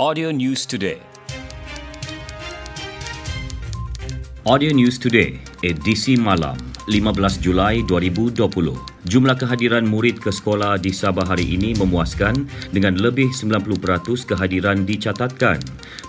Audio News Today. Audio News Today, edisi malam, 15 Julai 2020. Jumlah kehadiran murid ke sekolah di Sabah hari ini memuaskan dengan lebih 90% kehadiran dicatatkan.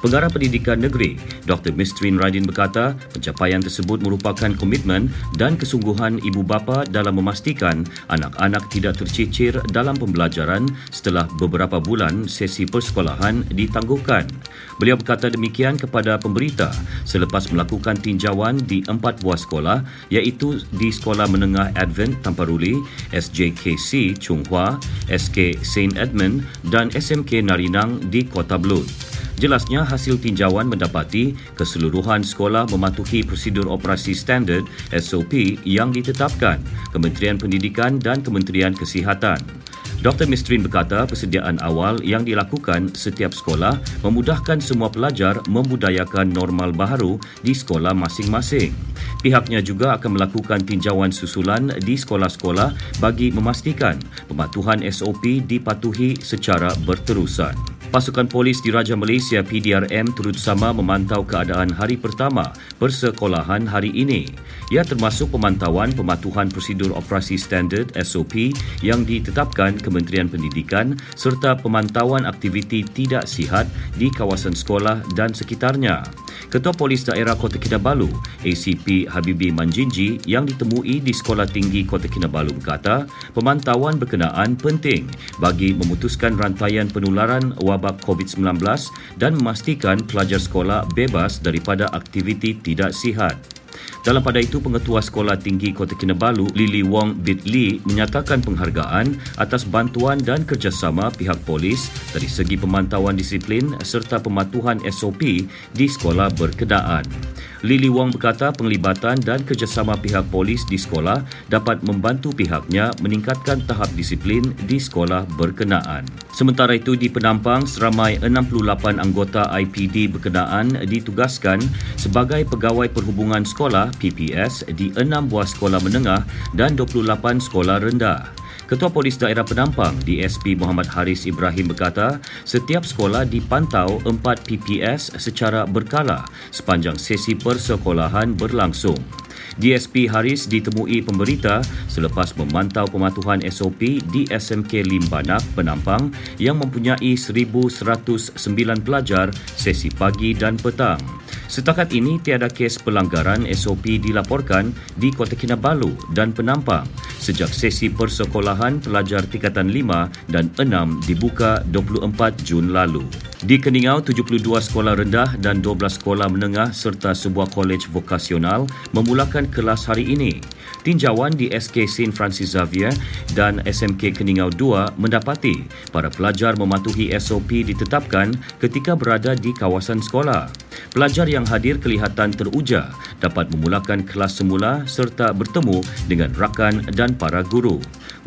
Pengarah Pendidikan Negeri, Dr. Mistrin Radin berkata, pencapaian tersebut merupakan komitmen dan kesungguhan ibu bapa dalam memastikan anak-anak tidak tercicir dalam pembelajaran setelah beberapa bulan sesi persekolahan ditangguhkan. Beliau berkata demikian kepada pemberita selepas melakukan tinjauan di empat buah sekolah iaitu di Sekolah Menengah Advent Tamparuli, SJKC Chunghua, SK Saint Edmund dan SMK Narinang di Kota Belud. Jelasnya hasil tinjauan mendapati keseluruhan sekolah mematuhi prosedur operasi standard SOP yang ditetapkan Kementerian Pendidikan dan Kementerian Kesihatan. Dr. Mistrin berkata persediaan awal yang dilakukan setiap sekolah memudahkan semua pelajar membudayakan normal baharu di sekolah masing-masing. Pihaknya juga akan melakukan tinjauan susulan di sekolah-sekolah bagi memastikan pematuhan SOP dipatuhi secara berterusan. Pasukan Polis Diraja Malaysia PDRM turut sama memantau keadaan hari pertama persekolahan hari ini. Ia termasuk pemantauan pematuhan prosedur operasi standard SOP yang ditetapkan Kementerian Pendidikan serta pemantauan aktiviti tidak sihat di kawasan sekolah dan sekitarnya. Ketua Polis Daerah Kota Kinabalu, ACP Habibi Manjinji yang ditemui di Sekolah Tinggi Kota Kinabalu berkata, pemantauan berkenaan penting bagi memutuskan rantaian penularan wabak COVID-19 dan memastikan pelajar sekolah bebas daripada aktiviti tidak sihat. Dalam pada itu, Pengetua Sekolah Tinggi Kota Kinabalu, Lily Wong Bit Lee, menyatakan penghargaan atas bantuan dan kerjasama pihak polis dari segi pemantauan disiplin serta pematuhan SOP di sekolah berkenaan. Lily Wong berkata penglibatan dan kerjasama pihak polis di sekolah dapat membantu pihaknya meningkatkan tahap disiplin di sekolah berkenaan. Sementara itu di Penampang, seramai 68 anggota IPD berkenaan ditugaskan sebagai pegawai perhubungan sekolah PPS di 6 buah sekolah menengah dan 28 sekolah rendah. Ketua Polis Daerah Penampang DSP Muhammad Haris Ibrahim berkata, setiap sekolah dipantau 4 PPS secara berkala sepanjang sesi persekolahan berlangsung. DSP Haris ditemui pemberita selepas memantau pematuhan SOP di SMK Limbanak Penampang yang mempunyai 1,109 pelajar sesi pagi dan petang. Setakat ini, tiada kes pelanggaran SOP dilaporkan di Kota Kinabalu dan Penampang sejak sesi persekolahan pelajar tingkatan 5 dan 6 dibuka 24 Jun lalu. Di Keningau, 72 sekolah rendah dan 12 sekolah menengah serta sebuah kolej vokasional memulakan kelas hari ini. Tinjauan di SK St. Francis Xavier dan SMK Keningau 2 mendapati para pelajar mematuhi SOP ditetapkan ketika berada di kawasan sekolah. Pelajar yang hadir kelihatan teruja dapat memulakan kelas semula serta bertemu dengan rakan dan para guru.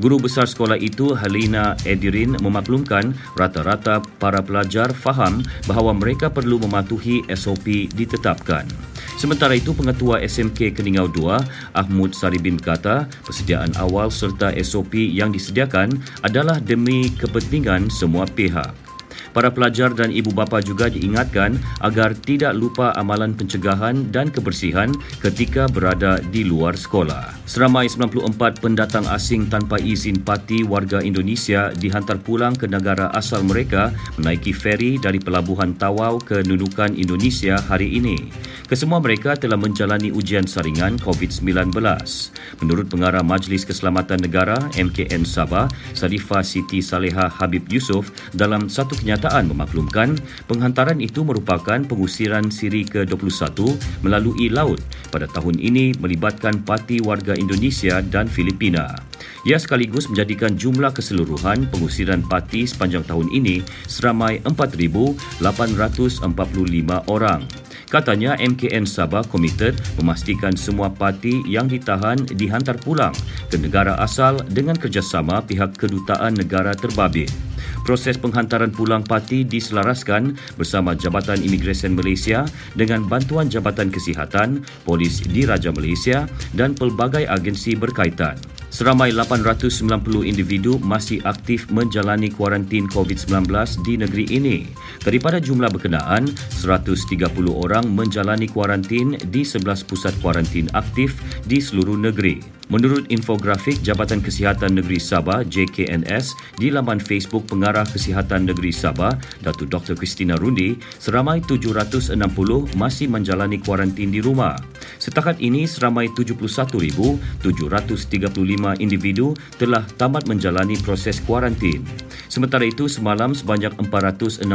Guru besar sekolah itu, Halina Edirin, memaklumkan rata-rata para pelajar faham bahawa mereka perlu mematuhi SOP ditetapkan. Sementara itu, Pengetua SMK Keningau 2, Ahmud Saribin berkata, persediaan awal serta SOP yang disediakan adalah demi kepentingan semua pihak. Para pelajar dan ibu bapa juga diingatkan agar tidak lupa amalan pencegahan dan kebersihan ketika berada di luar sekolah. Seramai 94 pendatang asing tanpa izin parti warga Indonesia dihantar pulang ke negara asal mereka menaiki feri dari Pelabuhan Tawau ke Nunukan Indonesia hari ini. Kesemua mereka telah menjalani ujian saringan COVID-19. Menurut pengarah Majlis Keselamatan Negara MKN Sabah, Sarifah Siti Saleha Habib Yusof dalam satu kenyataan kenyataan memaklumkan penghantaran itu merupakan pengusiran siri ke-21 melalui laut pada tahun ini melibatkan parti warga Indonesia dan Filipina. Ia sekaligus menjadikan jumlah keseluruhan pengusiran parti sepanjang tahun ini seramai 4,845 orang. Katanya MKN Sabah komited memastikan semua parti yang ditahan dihantar pulang ke negara asal dengan kerjasama pihak kedutaan negara terbabit. Proses penghantaran pulang parti diselaraskan bersama Jabatan Imigresen Malaysia dengan bantuan Jabatan Kesihatan, Polis Diraja Malaysia dan pelbagai agensi berkaitan. Seramai 890 individu masih aktif menjalani kuarantin COVID-19 di negeri ini. Daripada jumlah berkenaan, 130 orang menjalani kuarantin di 11 pusat kuarantin aktif di seluruh negeri. Menurut infografik Jabatan Kesihatan Negeri Sabah JKNS di laman Facebook Pengarah Kesihatan Negeri Sabah Datuk Dr. Christina Rundi, seramai 760 masih menjalani kuarantin di rumah. Setakat ini seramai 71,735 individu telah tamat menjalani proses kuarantin. Sementara itu, semalam sebanyak 469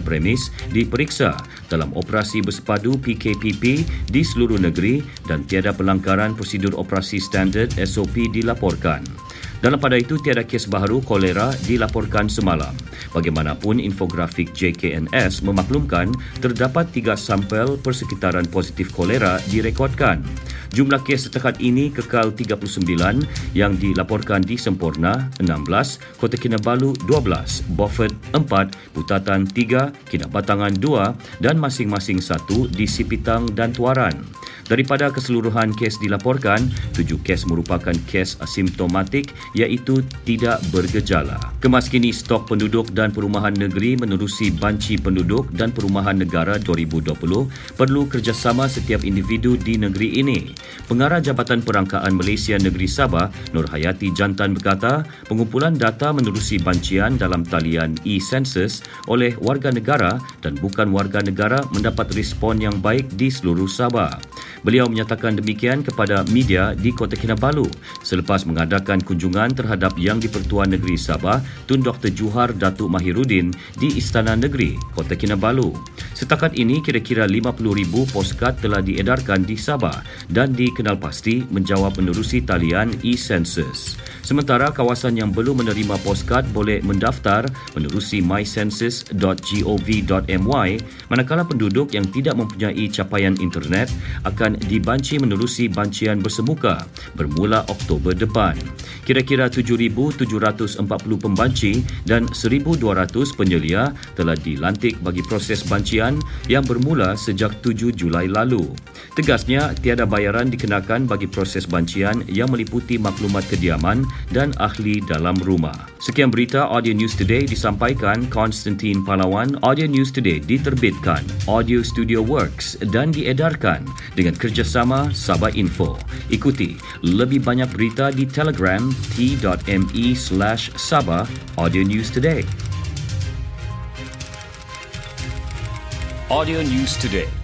premis diperiksa dalam operasi bersepadu PKPP di seluruh negeri dan tiada pelanggaran prosedur operasi standard SOP dilaporkan. Dalam pada itu, tiada kes baru kolera dilaporkan semalam. Bagaimanapun, infografik JKNS memaklumkan terdapat tiga sampel persekitaran positif kolera direkodkan. Jumlah kes setakat ini kekal 39 yang dilaporkan di Sempurna 16, Kota Kinabalu 12, Beaufort 4, Putatan 3, Kinabatangan 2 dan masing-masing satu di Sipitang dan Tuaran. Daripada keseluruhan kes dilaporkan, tujuh kes merupakan kes asimptomatik iaitu tidak bergejala. Kemaskini stok penduduk dan perumahan negeri menerusi banci penduduk dan perumahan negara 2020 perlu kerjasama setiap individu di negeri ini. Pengarah Jabatan Perangkaan Malaysia Negeri Sabah, Nur Hayati Jantan berkata, pengumpulan data menerusi bancian dalam talian e-census oleh warga negara dan bukan warga negara mendapat respon yang baik di seluruh Sabah. Beliau menyatakan demikian kepada media di Kota Kinabalu selepas mengadakan kunjungan terhadap Yang di-Pertuan Negeri Sabah Tun Dr. Juhar Datuk Mahirudin di Istana Negeri, Kota Kinabalu. Setakat ini, kira-kira 50,000 poskad telah diedarkan di Sabah dan dikenal pasti menjawab menerusi talian e-census. Sementara kawasan yang belum menerima poskad boleh mendaftar menerusi mycensus.gov.my manakala penduduk yang tidak mempunyai capaian internet akan dibanci menerusi bancian bersemuka bermula Oktober depan. Kira-kira 7,740 pembanci dan 1,200 penyelia telah dilantik bagi proses bancian yang bermula sejak 7 Julai lalu. Tegasnya, tiada bayaran dikenakan bagi proses bancian yang meliputi maklumat kediaman dan ahli dalam rumah. Sekian berita Audio News Today disampaikan Konstantin Palawan. Audio News Today diterbitkan Audio Studio Works dan diedarkan dengan kerjasama Sabah Info. Ikuti lebih banyak berita di Telegram t.me slash Sabah Audio News Today. Audio News Today